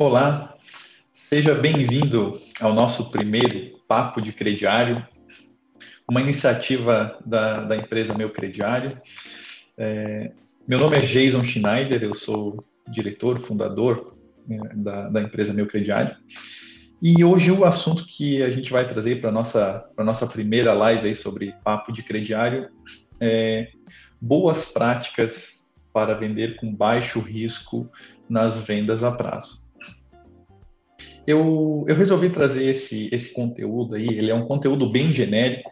Olá, seja bem-vindo ao nosso primeiro Papo de Crediário, uma iniciativa da, da empresa Meu Crediário. É, meu nome é Jason Schneider, eu sou diretor, fundador é, da, da empresa Meu Crediário. E hoje o assunto que a gente vai trazer para a nossa, nossa primeira live sobre Papo de Crediário é boas práticas para vender com baixo risco nas vendas a prazo eu, eu resolvi trazer esse, esse conteúdo aí, ele é um conteúdo bem genérico,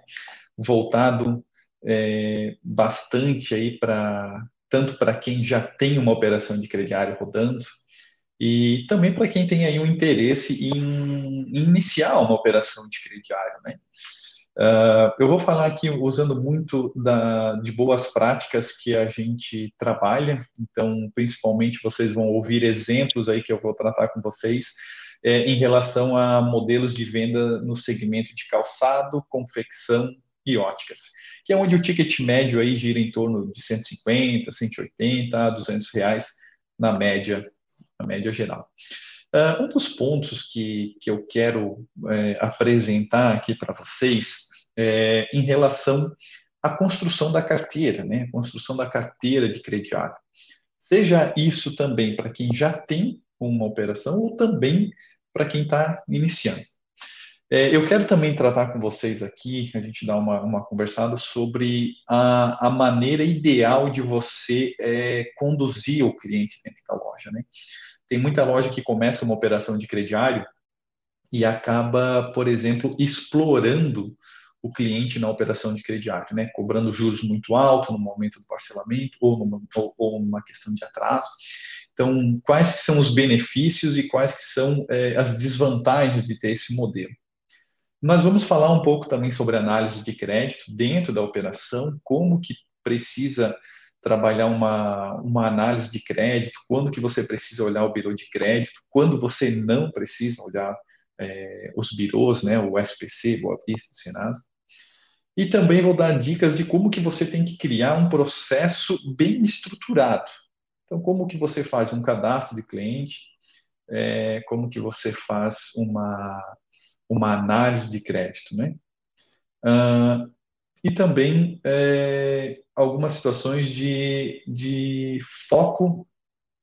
voltado é, bastante aí para tanto para quem já tem uma operação de crediário rodando e também para quem tem aí um interesse em, iniciar uma operação de crediário, né? Uh, eu vou falar aqui usando muito da, de boas práticas que a gente trabalha, então, principalmente, vocês vão ouvir exemplos aí que eu vou tratar com vocês é, em relação a modelos de venda no segmento de calçado, confecção e óticas, que é onde o ticket médio aí gira em torno de 150, 180 a 200 reais na média, na média geral. Uh, um dos pontos que, que eu quero é, apresentar aqui para vocês é em relação à construção da carteira, né? Construção da carteira de crediário. Seja isso também para quem já tem uma operação ou também para quem está iniciando. É, eu quero também tratar com vocês aqui, a gente dar uma, uma conversada sobre a, a maneira ideal de você é, conduzir o cliente dentro da loja. Né? Tem muita loja que começa uma operação de crediário e acaba, por exemplo, explorando o cliente na operação de crediário, né? cobrando juros muito altos no momento do parcelamento ou numa, ou, ou numa questão de atraso. Então, quais que são os benefícios e quais que são é, as desvantagens de ter esse modelo? Nós vamos falar um pouco também sobre análise de crédito dentro da operação, como que precisa trabalhar uma, uma análise de crédito, quando que você precisa olhar o birô de crédito, quando você não precisa olhar é, os birôs, né, o SPC, Boa Vista, Senasa. E também vou dar dicas de como que você tem que criar um processo bem estruturado, então, como que você faz um cadastro de cliente? É, como que você faz uma, uma análise de crédito, né? E também é, algumas situações de, de foco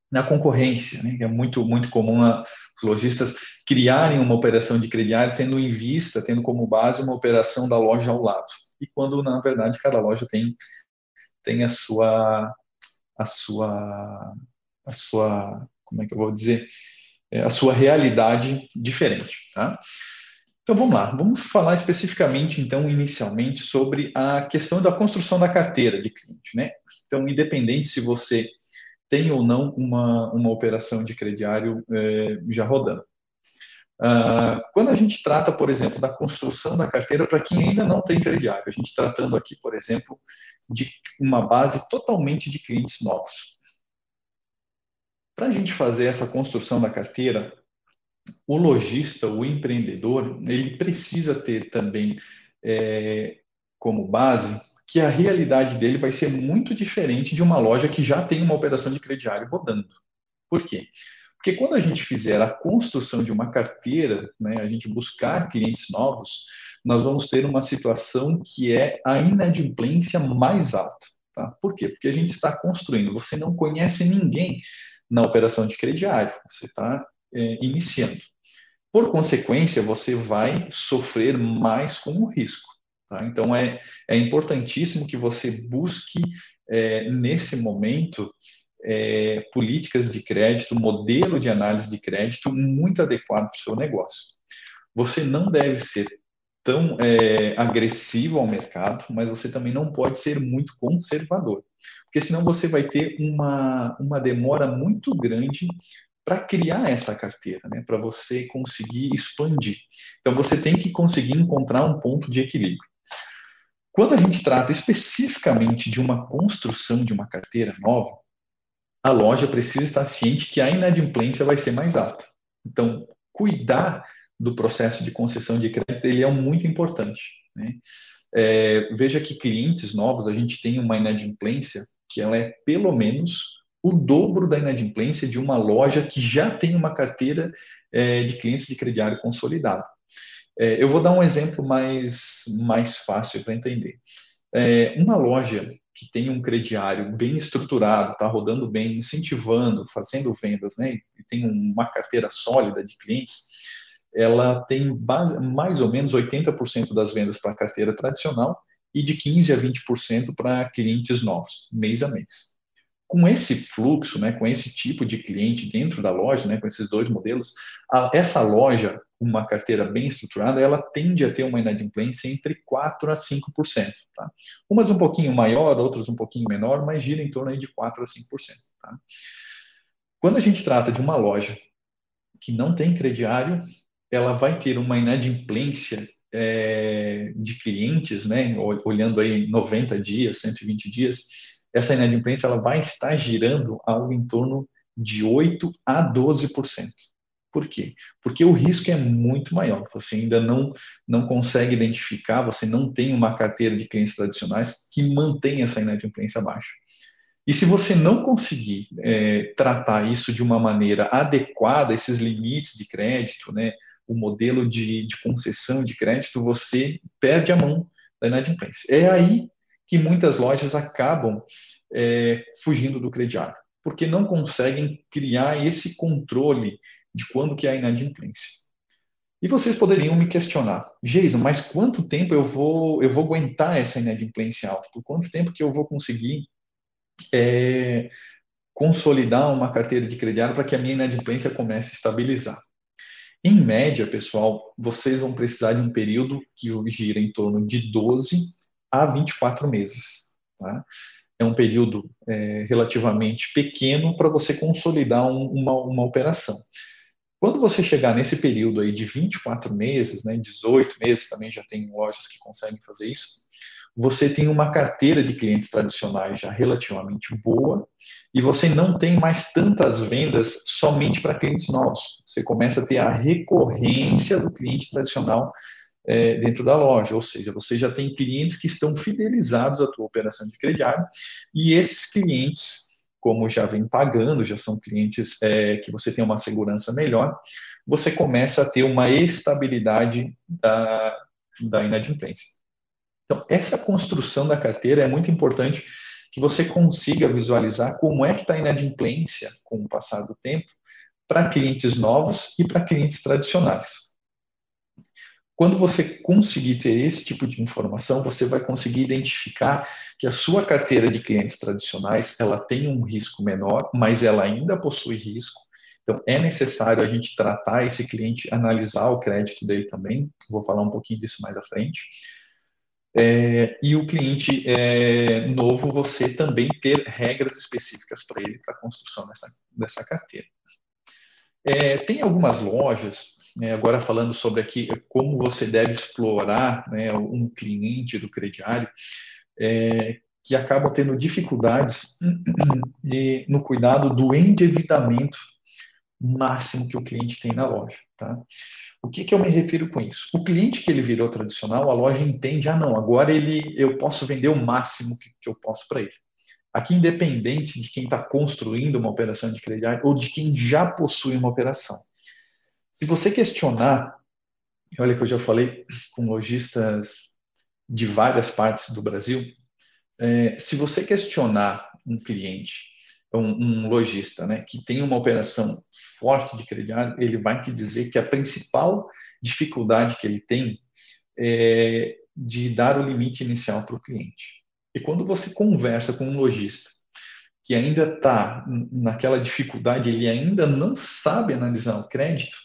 na concorrência, né? é muito, muito comum a, os lojistas criarem uma operação de crediário tendo em vista, tendo como base uma operação da loja ao lado. E quando, na verdade, cada loja tem, tem a sua a sua, a sua, como é que eu vou dizer, é, a sua realidade diferente, tá? Então vamos lá, vamos falar especificamente, então, inicialmente, sobre a questão da construção da carteira de cliente, né? Então, independente se você tem ou não uma, uma operação de crediário é, já rodando. Uh, quando a gente trata, por exemplo, da construção da carteira para quem ainda não tem crediário, a gente tratando aqui, por exemplo, de uma base totalmente de clientes novos. Para a gente fazer essa construção da carteira, o lojista, o empreendedor, ele precisa ter também é, como base que a realidade dele vai ser muito diferente de uma loja que já tem uma operação de crediário rodando. Por quê? Porque quando a gente fizer a construção de uma carteira, né, a gente buscar clientes novos, nós vamos ter uma situação que é a inadimplência mais alta. Tá? Por quê? Porque a gente está construindo, você não conhece ninguém na operação de crediário, você está é, iniciando. Por consequência, você vai sofrer mais com o risco. Tá? Então, é, é importantíssimo que você busque, é, nesse momento, é, políticas de crédito, modelo de análise de crédito muito adequado para o seu negócio. Você não deve ser tão é, agressivo ao mercado, mas você também não pode ser muito conservador, porque senão você vai ter uma, uma demora muito grande para criar essa carteira, né, para você conseguir expandir. Então você tem que conseguir encontrar um ponto de equilíbrio. Quando a gente trata especificamente de uma construção de uma carteira nova, a loja precisa estar ciente que a inadimplência vai ser mais alta. Então, cuidar do processo de concessão de crédito ele é muito importante. Né? É, veja que clientes novos, a gente tem uma inadimplência que ela é pelo menos o dobro da inadimplência de uma loja que já tem uma carteira é, de clientes de crediário consolidado. É, eu vou dar um exemplo mais, mais fácil para entender. É, uma loja que tem um crediário bem estruturado, está rodando bem, incentivando, fazendo vendas, né, e tem uma carteira sólida de clientes, ela tem base, mais ou menos 80% das vendas para a carteira tradicional e de 15% a 20% para clientes novos, mês a mês. Com esse fluxo, né, com esse tipo de cliente dentro da loja, né, com esses dois modelos, a, essa loja, uma carteira bem estruturada, ela tende a ter uma inadimplência entre 4% a 5%. Tá? Umas um pouquinho maior, outras um pouquinho menor, mas gira em torno de 4% a 5%. Tá? Quando a gente trata de uma loja que não tem crediário, ela vai ter uma inadimplência é, de clientes, né, olhando aí 90 dias, 120 dias, essa inadimplência ela vai estar girando algo em torno de 8 a 12%. Por quê? Porque o risco é muito maior. Você ainda não, não consegue identificar, você não tem uma carteira de clientes tradicionais que mantém essa inadimplência baixa. E se você não conseguir é, tratar isso de uma maneira adequada, esses limites de crédito, né, o modelo de, de concessão de crédito, você perde a mão da inadimplência. É aí que muitas lojas acabam é, fugindo do crediário, porque não conseguem criar esse controle de quando que é a inadimplência. E vocês poderiam me questionar, Jason, mas quanto tempo eu vou eu vou aguentar essa inadimplência alta? Por quanto tempo que eu vou conseguir é, consolidar uma carteira de crediário para que a minha inadimplência comece a estabilizar? Em média, pessoal, vocês vão precisar de um período que gira em torno de 12 a 24 meses. Tá? É um período é, relativamente pequeno para você consolidar um, uma, uma operação. Quando você chegar nesse período aí de 24 meses, né, 18 meses, também já tem lojas que conseguem fazer isso, você tem uma carteira de clientes tradicionais já relativamente boa e você não tem mais tantas vendas somente para clientes novos. Você começa a ter a recorrência do cliente tradicional é, dentro da loja, ou seja, você já tem clientes que estão fidelizados à tua operação de crediário e esses clientes, como já vem pagando, já são clientes é, que você tem uma segurança melhor, você começa a ter uma estabilidade da, da inadimplência. Então, essa construção da carteira é muito importante que você consiga visualizar como é que está a inadimplência com o passar do tempo para clientes novos e para clientes tradicionais. Quando você conseguir ter esse tipo de informação, você vai conseguir identificar que a sua carteira de clientes tradicionais ela tem um risco menor, mas ela ainda possui risco. Então, é necessário a gente tratar esse cliente, analisar o crédito dele também. Vou falar um pouquinho disso mais à frente. É, e o cliente é, novo, você também ter regras específicas para ele, para a construção dessa, dessa carteira. É, tem algumas lojas, né, agora falando sobre aqui como você deve explorar né, um cliente do crediário, é, que acaba tendo dificuldades no cuidado do endividamento máximo que o cliente tem na loja. Tá? O que, que eu me refiro com isso? O cliente que ele virou tradicional, a loja entende, ah não, agora ele, eu posso vender o máximo que, que eu posso para ele. Aqui, independente de quem está construindo uma operação de crediário ou de quem já possui uma operação. Se você questionar, olha que eu já falei com lojistas de várias partes do Brasil, é, se você questionar um cliente, um, um lojista, né, que tem uma operação forte de crediário, ele vai te dizer que a principal dificuldade que ele tem é de dar o limite inicial para o cliente. E quando você conversa com um lojista que ainda está naquela dificuldade, ele ainda não sabe analisar o crédito,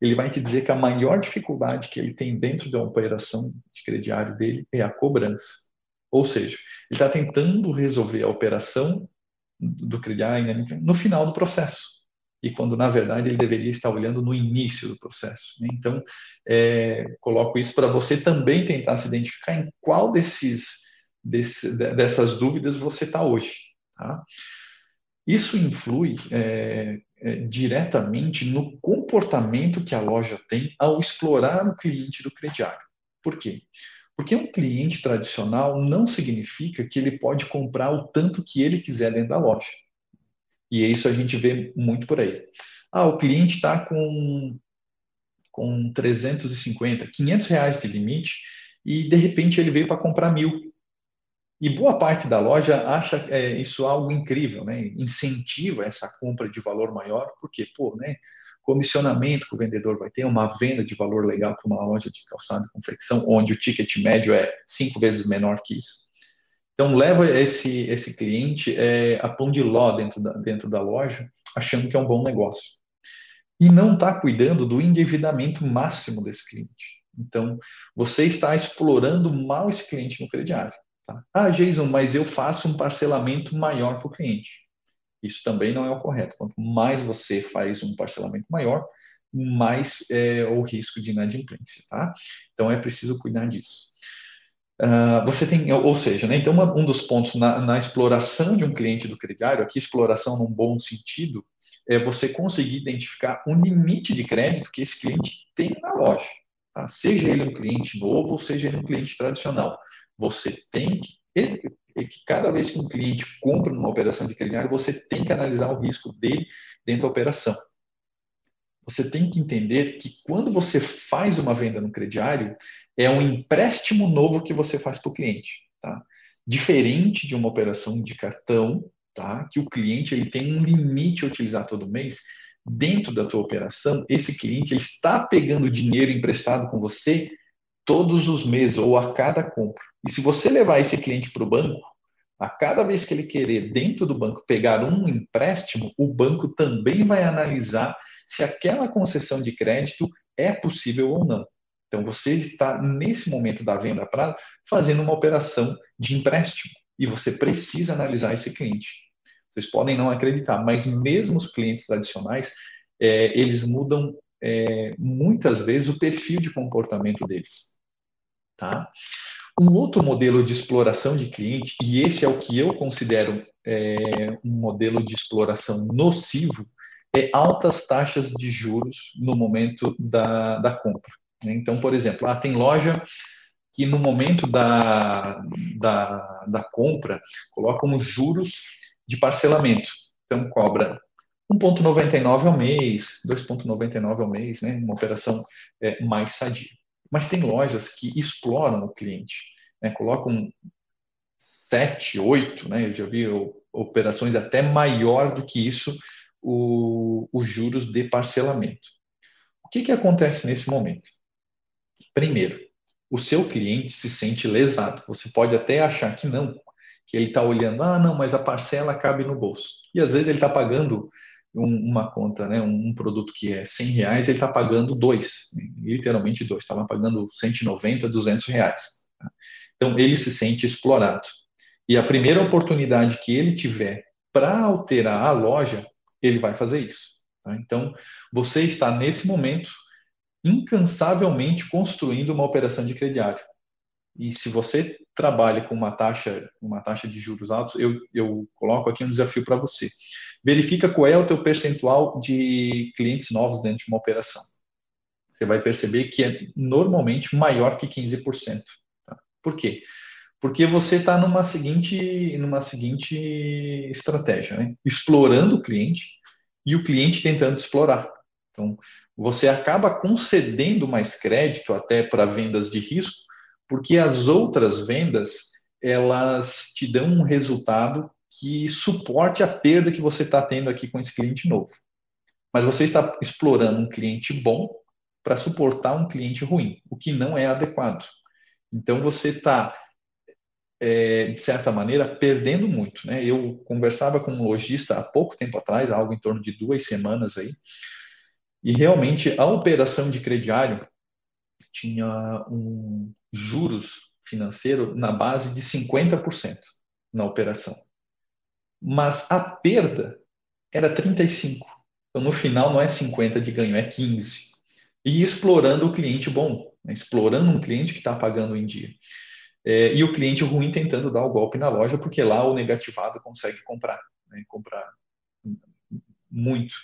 ele vai te dizer que a maior dificuldade que ele tem dentro da operação de crediário dele é a cobrança. Ou seja, ele está tentando resolver a operação do crediário no final do processo e quando na verdade ele deveria estar olhando no início do processo. Né? Então, é, coloco isso para você também tentar se identificar em qual desses, desse, dessas dúvidas você está hoje. Tá? Isso influi é, é, diretamente no comportamento que a loja tem ao explorar o cliente do crediário. Por quê? Porque um cliente tradicional não significa que ele pode comprar o tanto que ele quiser dentro da loja. E isso a gente vê muito por aí. Ah, o cliente está com, com 350, 500 reais de limite e de repente ele veio para comprar mil. E boa parte da loja acha é, isso algo incrível, né? Incentiva essa compra de valor maior, porque, pô, né? Comissionamento que o vendedor vai ter, uma venda de valor legal para uma loja de calçado e confecção, onde o ticket médio é cinco vezes menor que isso. Então, leva esse, esse cliente é, a pão de ló dentro da, dentro da loja, achando que é um bom negócio. E não está cuidando do endividamento máximo desse cliente. Então, você está explorando mal esse cliente no crediário. Tá? Ah, Jason, mas eu faço um parcelamento maior para o cliente. Isso também não é o correto. Quanto mais você faz um parcelamento maior, mais é o risco de inadimplência. Tá? Então, é preciso cuidar disso. Uh, você tem, ou seja, né, então uma, um dos pontos na, na, exploração de um cliente do crediário, aqui exploração num bom sentido, é você conseguir identificar um limite de crédito que esse cliente tem na loja. Tá? Seja ele um cliente novo, seja ele um cliente tradicional. Você tem que, que cada vez que um cliente compra numa operação de crediário, você tem que analisar o risco dele dentro da operação. Você tem que entender que quando você faz uma venda no crediário, é um empréstimo novo que você faz para o cliente. Tá? Diferente de uma operação de cartão, tá? que o cliente ele tem um limite a utilizar todo mês, dentro da tua operação, esse cliente está pegando dinheiro emprestado com você todos os meses ou a cada compra. E se você levar esse cliente para o banco, a cada vez que ele querer dentro do banco pegar um empréstimo, o banco também vai analisar se aquela concessão de crédito é possível ou não. Então, você está, nesse momento da venda para fazendo uma operação de empréstimo e você precisa analisar esse cliente. Vocês podem não acreditar, mas mesmo os clientes tradicionais, é, eles mudam é, muitas vezes o perfil de comportamento deles. Tá? Um outro modelo de exploração de cliente, e esse é o que eu considero é, um modelo de exploração nocivo, é altas taxas de juros no momento da, da compra. Né? Então, por exemplo, ah, tem loja que no momento da, da, da compra colocam os juros de parcelamento. Então, cobra 1,99 ao mês, 2,99 ao mês, né? uma operação é, mais sadia. Mas tem lojas que exploram o cliente, né? colocam 7, 8, né? eu já vi operações até maior do que isso, os juros de parcelamento. O que, que acontece nesse momento? Primeiro, o seu cliente se sente lesado. Você pode até achar que não, que ele está olhando, ah, não, mas a parcela cabe no bolso. E às vezes ele está pagando um, uma conta, né, um, um, produto que é 100 reais, ele está pagando dois, literalmente dois, estava pagando 190, 200 reais. Tá? Então ele se sente explorado. E a primeira oportunidade que ele tiver para alterar a loja, ele vai fazer isso. Tá? Então você está nesse momento incansavelmente construindo uma operação de crediário. E se você trabalha com uma taxa, uma taxa de juros altos, eu, eu coloco aqui um desafio para você. Verifica qual é o teu percentual de clientes novos dentro de uma operação. Você vai perceber que é normalmente maior que 15%. Tá? Por quê? Porque você está numa seguinte, numa seguinte estratégia, né? explorando o cliente e o cliente tentando explorar. Então, você acaba concedendo mais crédito até para vendas de risco, porque as outras vendas elas te dão um resultado que suporte a perda que você está tendo aqui com esse cliente novo. Mas você está explorando um cliente bom para suportar um cliente ruim, o que não é adequado. Então você está, é, de certa maneira, perdendo muito. Né? Eu conversava com um lojista há pouco tempo atrás, algo em torno de duas semanas aí, e realmente a operação de crediário tinha um juros financeiro na base de 50% na operação. Mas a perda era 35. Então no final não é 50 de ganho, é 15. E explorando o cliente bom, né? explorando um cliente que está pagando em dia. É, e o cliente ruim tentando dar o golpe na loja, porque lá o negativado consegue comprar, né? comprar muito.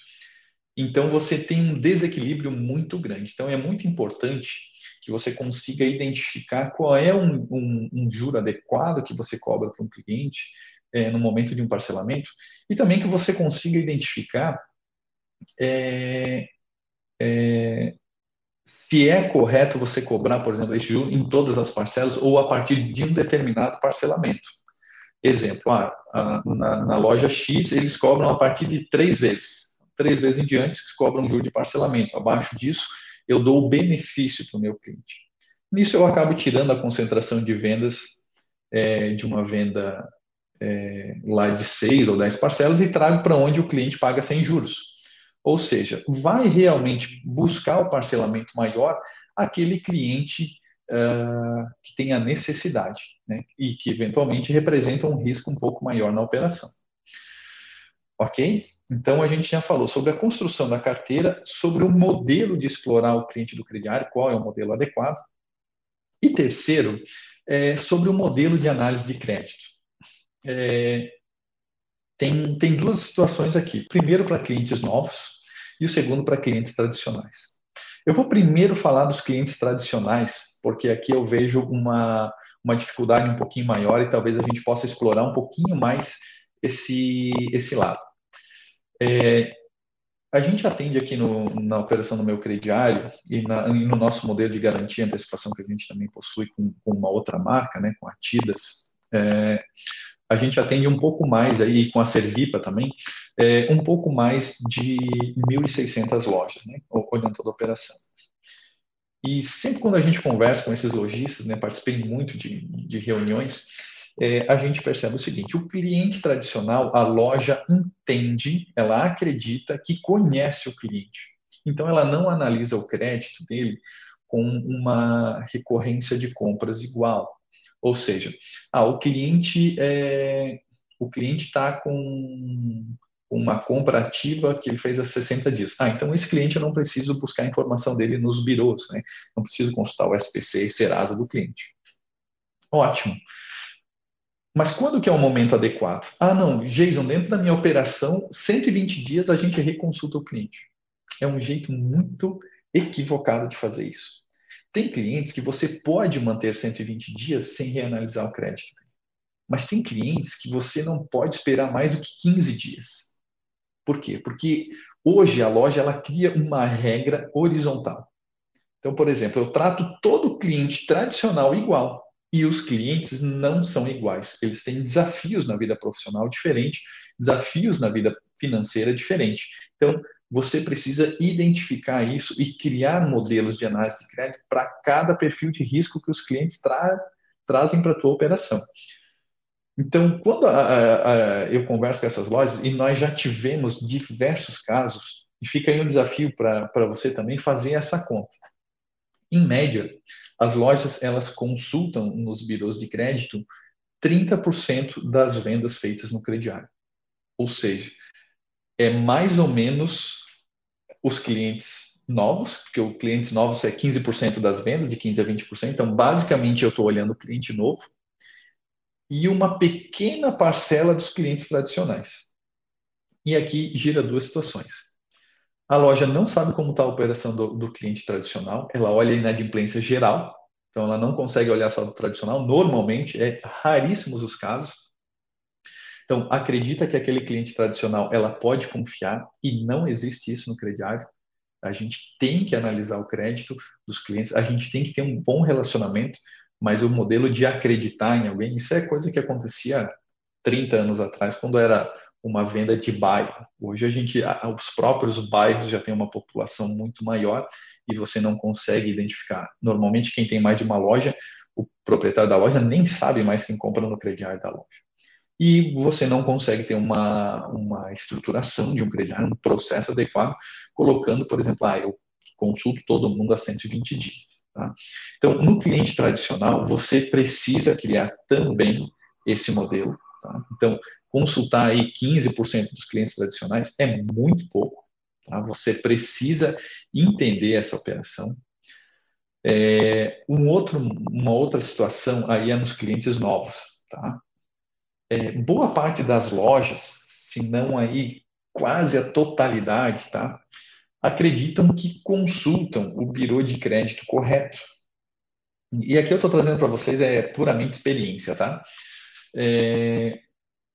Então você tem um desequilíbrio muito grande. Então é muito importante que você consiga identificar qual é um, um, um juro adequado que você cobra para um cliente é, no momento de um parcelamento e também que você consiga identificar é, é, se é correto você cobrar, por exemplo, esse juro em todas as parcelas ou a partir de um determinado parcelamento. Exemplo, ah, na, na, loja X eles cobram a partir de três vezes. Três vezes em diante eles cobram juro de parcelamento. Abaixo disso, eu dou o benefício para o meu cliente. Nisso eu acabo tirando a concentração de vendas é, de uma venda é, lá de seis ou dez parcelas e trago para onde o cliente paga sem juros. Ou seja, vai realmente buscar o parcelamento maior aquele cliente uh, que tem a necessidade né, e que eventualmente representa um risco um pouco maior na operação. Ok? Então, a gente já falou sobre a construção da carteira, sobre o modelo de explorar o cliente do crediário, qual é o modelo adequado. E terceiro, é sobre o modelo de análise de crédito. É, tem, tem duas situações aqui. Primeiro, para clientes novos, e o segundo, para clientes tradicionais. Eu vou primeiro falar dos clientes tradicionais, porque aqui eu vejo uma, uma dificuldade um pouquinho maior e talvez a gente possa explorar um pouquinho mais esse, esse lado. É, a gente atende aqui no, na operação do meu crediário e, na, e, no nosso modelo de garantia e antecipação que a gente também possui com, com uma outra marca, né, com a Tidas, é, a gente atende um pouco mais aí, com a Servipa também, é, um pouco mais de 1.600 lojas, né, olhando toda a operação. E sempre quando a gente conversa com esses lojistas, né, participei muito de, de reuniões, é, a gente percebe o seguinte: o cliente tradicional, a loja entende, ela acredita que conhece o cliente. Então, ela não analisa o crédito dele com uma recorrência de compras igual. Ou seja, ah, o cliente é, o cliente está com uma compra ativa que ele fez há 60 dias. Ah, então esse cliente eu não preciso buscar a informação dele nos birôs, né? Não preciso consultar o SPC e Serasa do cliente. Ótimo. Mas quando que é o momento adequado? Ah, não, Jason, dentro da minha operação, 120 dias a gente reconsulta o cliente. É um jeito muito equivocado de fazer isso. Tem clientes que você pode manter 120 dias sem reanalisar o crédito. Mas tem clientes que você não pode esperar mais do que 15 dias. Por quê? Porque hoje a loja ela cria uma regra horizontal. Então, por exemplo, eu trato todo cliente tradicional igual e os clientes não são iguais. Eles têm desafios na vida profissional diferente, desafios na vida financeira diferente. Então, você precisa identificar isso e criar modelos de análise de crédito para cada perfil de risco que os clientes tra trazem para a tua operação. Então, quando a, a, a, eu converso com essas lojas, e nós já tivemos diversos casos, e fica aí um desafio para você também fazer essa conta. Em média, as lojas elas consultam nos birôs de crédito 30% das vendas feitas no crediário. Ou seja, é mais ou menos os clientes novos, porque os clientes novos é 15% das vendas, de 15% a 20%. Então, basicamente, eu estou olhando o cliente novo e uma pequena parcela dos clientes tradicionais. E aqui gira duas situações. A loja não sabe como está a operação do, do, cliente tradicional, ela olha a inadimplência geral, então ela não consegue olhar só do tradicional. Normalmente, é raríssimos os casos, então, acredita que aquele cliente tradicional ela pode confiar e não existe isso no crediário. A gente tem que analisar o crédito dos clientes, a gente tem que ter um bom relacionamento, mas o modelo de acreditar em alguém, isso é coisa que acontecia 30 anos atrás, quando era uma venda de bairro. Hoje a gente, os próprios bairros já têm uma população muito maior e você não consegue identificar. Normalmente quem tem mais de uma loja, o proprietário da loja nem sabe mais quem compra no crediário da loja e você não consegue ter uma, uma estruturação de um crediário, um processo adequado, colocando, por exemplo, ah, eu consulto todo mundo a 120 dias. Tá? Então, no cliente tradicional, você precisa criar também esse modelo. Tá? Então, consultar aí 15% dos clientes tradicionais é muito pouco. Tá? Você precisa entender essa operação. É, um outro, uma outra situação aí é nos clientes novos. Tá? É, boa parte das lojas, se não aí quase a totalidade, tá? acreditam que consultam o birô de crédito correto. E aqui eu estou trazendo para vocês é puramente experiência, tá? É,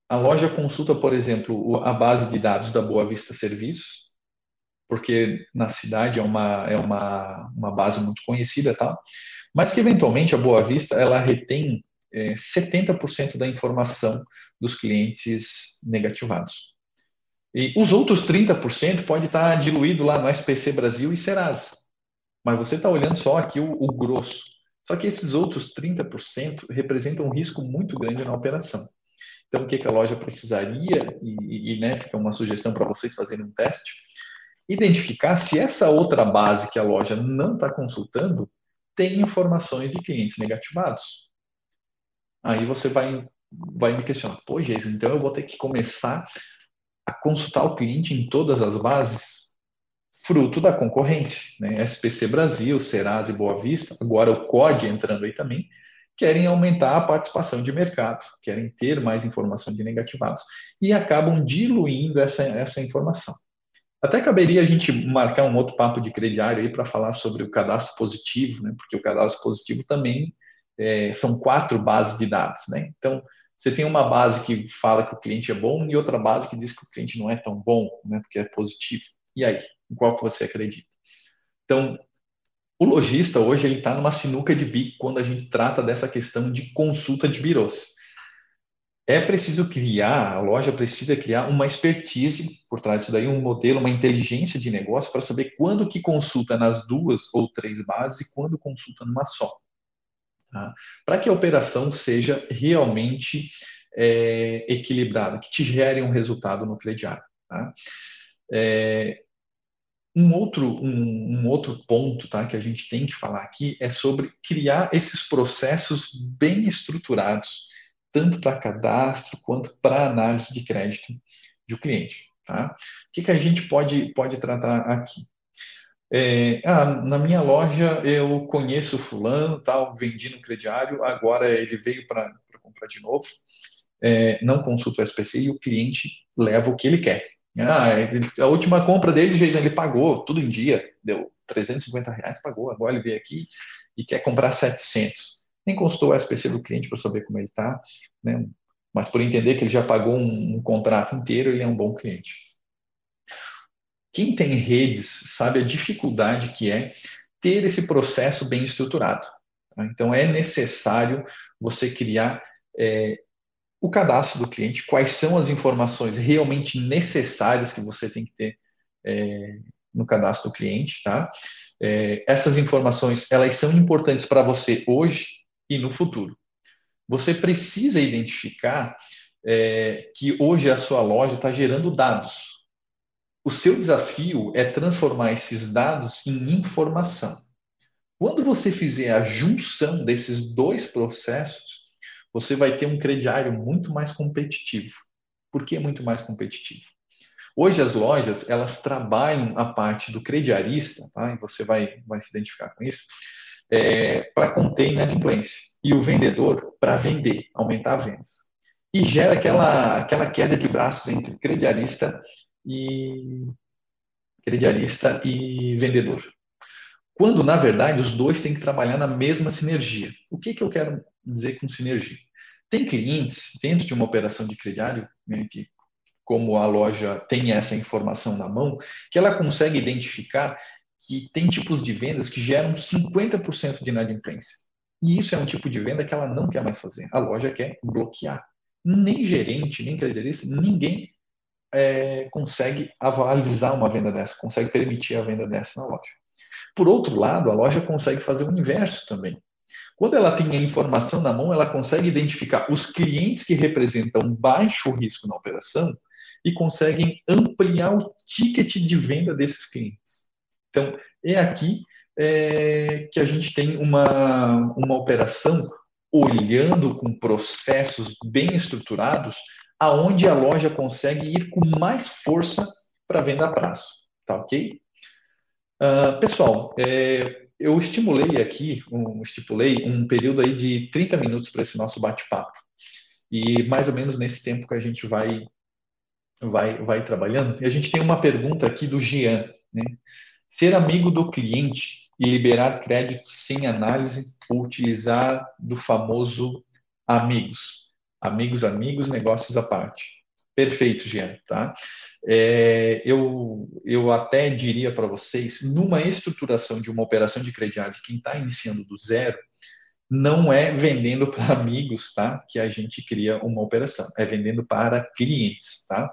a loja consulta, por exemplo, a base de dados da Boa Vista Serviços, porque na cidade é uma, é uma, uma base muito conhecida, tá? Mas que eventualmente a Boa Vista ela retém é, 70% da informação dos clientes negativados. E os outros 30% pode estar diluído lá no SPC Brasil e Serasa. Mas você está olhando só aqui o, o grosso. Só que esses outros 30% representam um risco muito grande na operação. Então, o que, que a loja precisaria, e, e né, fica uma sugestão para vocês fazerem um teste, identificar se essa outra base que a loja não está consultando tem informações de clientes negativados. Aí você vai, vai me questionar, pô, Jesus, então eu vou ter que começar a consultar o cliente em todas as bases? Fruto da concorrência, né? SPC Brasil, Serasa e Boa Vista, agora o COD entrando aí também, querem aumentar a participação de mercado, querem ter mais informação de negativados e acabam diluindo essa, essa informação. Até caberia a gente marcar um outro papo de crediário aí para falar sobre o cadastro positivo, né? porque o cadastro positivo também é, são quatro bases de dados. Né? Então, você tem uma base que fala que o cliente é bom e outra base que diz que o cliente não é tão bom, né? porque é positivo. E aí, em qual que você acredita? Então, o lojista hoje ele está numa sinuca de bico quando a gente trata dessa questão de consulta de birôs. É preciso criar, a loja precisa criar uma expertise por trás disso daí, um modelo, uma inteligência de negócio para saber quando que consulta nas duas ou três bases e quando consulta numa só. Tá? Para que a operação seja realmente é, equilibrada, que te gere um resultado no crediário. Tá? É, um outro, um, um, outro ponto tá, que a gente tem que falar aqui é sobre criar esses processos bem estruturados, tanto para cadastro quanto para análise de crédito do cliente. Tá? O que, que a gente pode, pode tratar aqui? É, ah, na minha loja eu conheço fulano, tal, vendi no crediário, agora ele veio para comprar de novo, é, não consulta o SPC e o cliente leva o que ele quer. Ah, a última compra dele, ele pagou tudo em dia, deu 350 reais, pagou. Agora ele veio aqui e quer comprar 700. Nem consultou o SPC do cliente para saber como ele está, né? mas por entender que ele já pagou um, um contrato inteiro, ele é um bom cliente. Quem tem redes sabe a dificuldade que é ter esse processo bem estruturado. Tá? Então é necessário você criar é, o cadastro do cliente, quais são as informações realmente necessárias que você tem que ter é, no cadastro do cliente, tá? É, essas informações, elas são importantes para você hoje e no futuro. Você precisa identificar é, que hoje a sua loja está gerando dados. O seu desafio é transformar esses dados em informação. Quando você fizer a junção desses dois processos, você vai ter um crediário muito mais competitivo. Por que muito mais competitivo? Hoje as lojas elas trabalham a parte do crediarista, tá? e você vai, vai se identificar com isso, é, para conter inadimplência e o vendedor para vender, aumentar vendas. E gera aquela, aquela queda de braços entre crediarista e crediarista e vendedor. Quando, na verdade, os dois têm que trabalhar na mesma sinergia. O que, que eu quero dizer com sinergia? Tem clientes dentro de uma operação de crediário, né, que, como a loja tem essa informação na mão, que ela consegue identificar que tem tipos de vendas que geram 50% de inadimplência. E isso é um tipo de venda que ela não quer mais fazer. A loja quer bloquear. Nem gerente, nem crediarista, ninguém é, consegue avalizar uma venda dessa, consegue permitir a venda dessa na loja. Por outro lado, a loja consegue fazer o inverso também. Quando ela tem a informação na mão, ela consegue identificar os clientes que representam baixo risco na operação e conseguem ampliar o ticket de venda desses clientes. Então, é aqui é, que a gente tem uma, uma operação olhando com processos bem estruturados, aonde a loja consegue ir com mais força para venda a prazo. Tá ok? Uh, pessoal, é, eu estimulei aqui, um, estipulei um período aí de 30 minutos para esse nosso bate-papo. E mais ou menos nesse tempo que a gente vai, vai, vai trabalhando. E a gente tem uma pergunta aqui do Gian. Né? Ser amigo do cliente e liberar crédito sem análise ou utilizar do famoso amigos. Amigos, amigos, negócios à parte. Perfeito, Jean, tá? É, eu, eu até diria para vocês, numa estruturação de uma operação de crediário, quem está iniciando do zero, não é vendendo para amigos, tá? Que a gente cria uma operação, é vendendo para clientes, tá?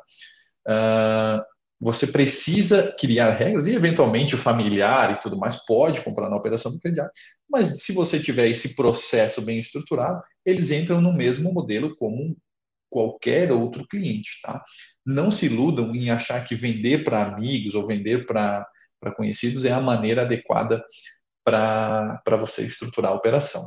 Uh, você precisa criar regras e, eventualmente, o familiar e tudo mais pode comprar na operação do crediário, mas se você tiver esse processo bem estruturado, eles entram no mesmo modelo como qualquer outro cliente, tá? Não se iludam em achar que vender para amigos ou vender para conhecidos é a maneira adequada para você estruturar a operação.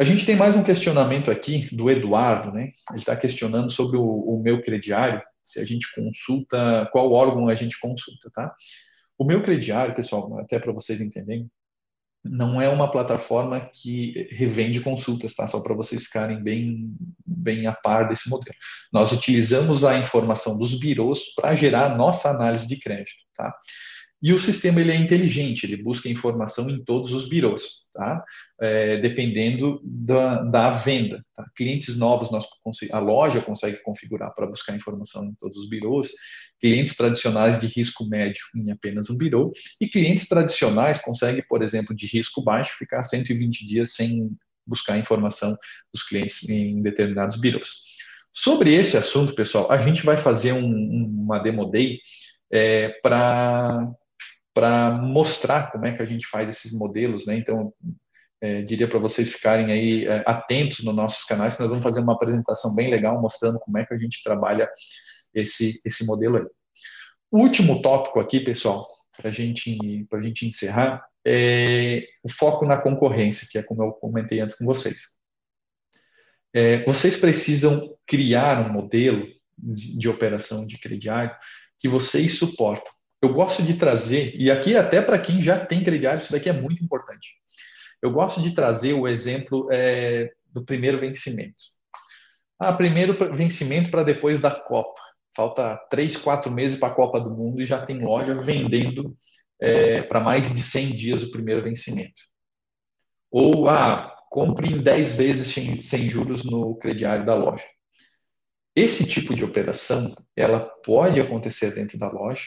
A gente tem mais um questionamento aqui do Eduardo, né? Ele está questionando sobre o, o meu crediário se a gente consulta, qual órgão a gente consulta, tá? O meu crediário, pessoal, até para vocês entenderem, não é uma plataforma que revende consultas, tá? Só para vocês ficarem bem, bem a par desse modelo. Nós utilizamos a informação dos birôs para gerar nossa análise de crédito, tá? E o sistema ele é inteligente, ele busca informação em todos os birôs, tá? É, dependendo da, da venda. Tá? Clientes novos, nós, a loja consegue configurar para buscar informação em todos os birôs, clientes tradicionais de risco médio em apenas um birô, e clientes tradicionais conseguem, por exemplo, de risco baixo, ficar 120 dias sem buscar informação dos clientes em determinados birôs. Sobre esse assunto, pessoal, a gente vai fazer um, uma demo day é, para para mostrar como é que a gente faz esses modelos, né? Então, é, diria para vocês ficarem aí é, atentos nos nossos canais, que nós vamos fazer uma apresentação bem legal mostrando como é que a gente trabalha esse, esse modelo aí. Último tópico aqui, pessoal, para gente, a gente encerrar, é o foco na concorrência, que é como eu comentei antes com vocês. É, vocês precisam criar um modelo de, de operação de crediário que vocês suportam eu gosto de trazer, e aqui até para quem já tem crediário, isso daqui é muito importante. Eu gosto de trazer o exemplo é, do primeiro vencimento. Ah, primeiro vencimento para depois da Copa. Falta três, quatro meses para a Copa do Mundo e já tem loja vendendo é, para mais de 100 dias o primeiro vencimento. Ou, ah, compre em 10 vezes sem, sem juros no crediário da loja. Esse tipo de operação, ela pode acontecer dentro da loja,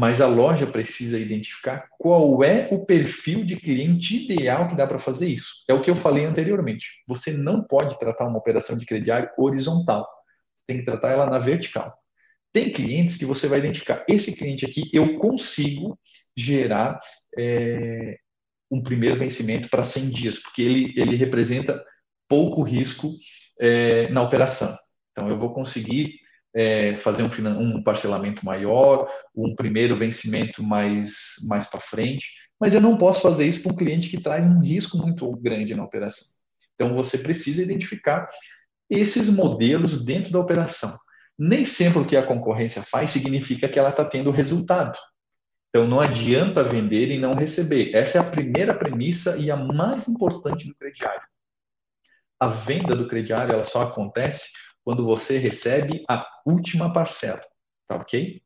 mas a loja precisa identificar qual é o perfil de cliente ideal que dá para fazer isso. É o que eu falei anteriormente. Você não pode tratar uma operação de crediário horizontal. Tem que tratar ela na vertical. Tem clientes que você vai identificar. Esse cliente aqui, eu consigo gerar é, um primeiro vencimento para 100 dias, porque ele, ele representa pouco risco é, na operação. Então, eu vou conseguir é, fazer um, um, parcelamento maior, um primeiro vencimento mais, mais para frente, mas eu não posso fazer isso para um cliente que traz um risco muito grande na operação. Então você precisa identificar esses modelos dentro da operação. Nem sempre o que a concorrência faz significa que ela está tendo resultado. Então não adianta vender e não receber. Essa é a primeira premissa e a mais importante do crediário. A venda do crediário ela só acontece quando você recebe a última parcela, tá ok?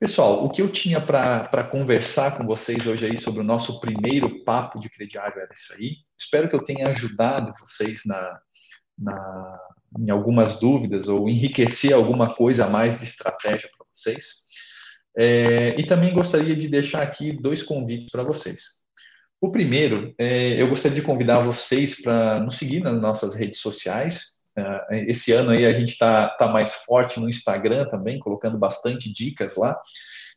Pessoal, o que eu tinha para conversar com vocês hoje aí sobre o nosso primeiro papo de crediário era isso aí. Espero que eu tenha ajudado vocês na, na, em algumas dúvidas ou enriquecer alguma coisa a mais de estratégia para vocês. É, e também gostaria de deixar aqui dois convites para vocês. O primeiro, é, eu gostaria de convidar vocês para nos seguir nas nossas redes sociais, esse ano aí a gente está tá mais forte no Instagram também, colocando bastante dicas lá.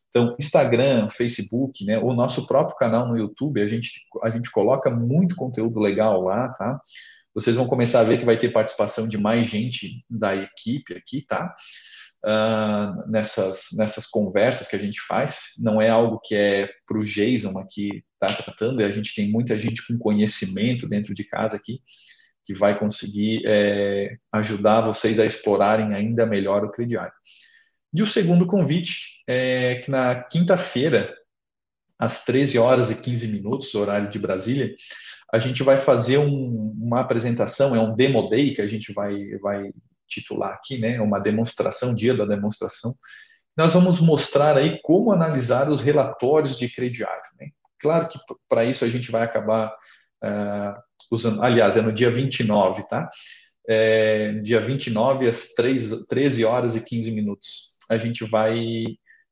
Então, Instagram, Facebook, né, o nosso próprio canal no YouTube, a gente, a gente coloca muito conteúdo legal lá, tá? Vocês vão começar a ver que vai ter participação de mais gente da equipe aqui, tá? Uh, nessas, nessas conversas que a gente faz. Não é algo que é para o Jason aqui tá tratando, a gente tem muita gente com conhecimento dentro de casa aqui que vai conseguir é, ajudar vocês a explorarem ainda melhor o crediário. E o segundo convite é que na quinta-feira, às 13 horas e 15 minutos, horário de Brasília, a gente vai fazer um, uma apresentação, é um demo day que a gente vai, vai titular aqui, né? Uma demonstração, dia da demonstração. nós vamos mostrar aí como analisar os relatórios de crediário. Né? Claro que para isso a gente vai acabar uh, usando, aliás, é no dia 29, tá? É, dia 29, às 3, 13 horas e 15 minutos. A gente vai,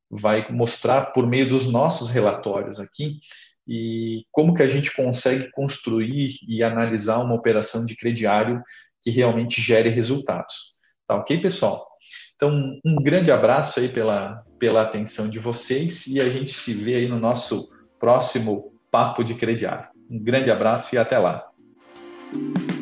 vai mostrar por meio dos nossos relatórios aqui e como que a gente consegue construir e analisar uma operação de crediário que realmente gere resultados. Tá ok, pessoal? Então, um grande abraço aí pela, pela atenção de vocês e a gente se vê aí no nosso próximo Papo de Crediário. Um grande abraço e até lá. thank you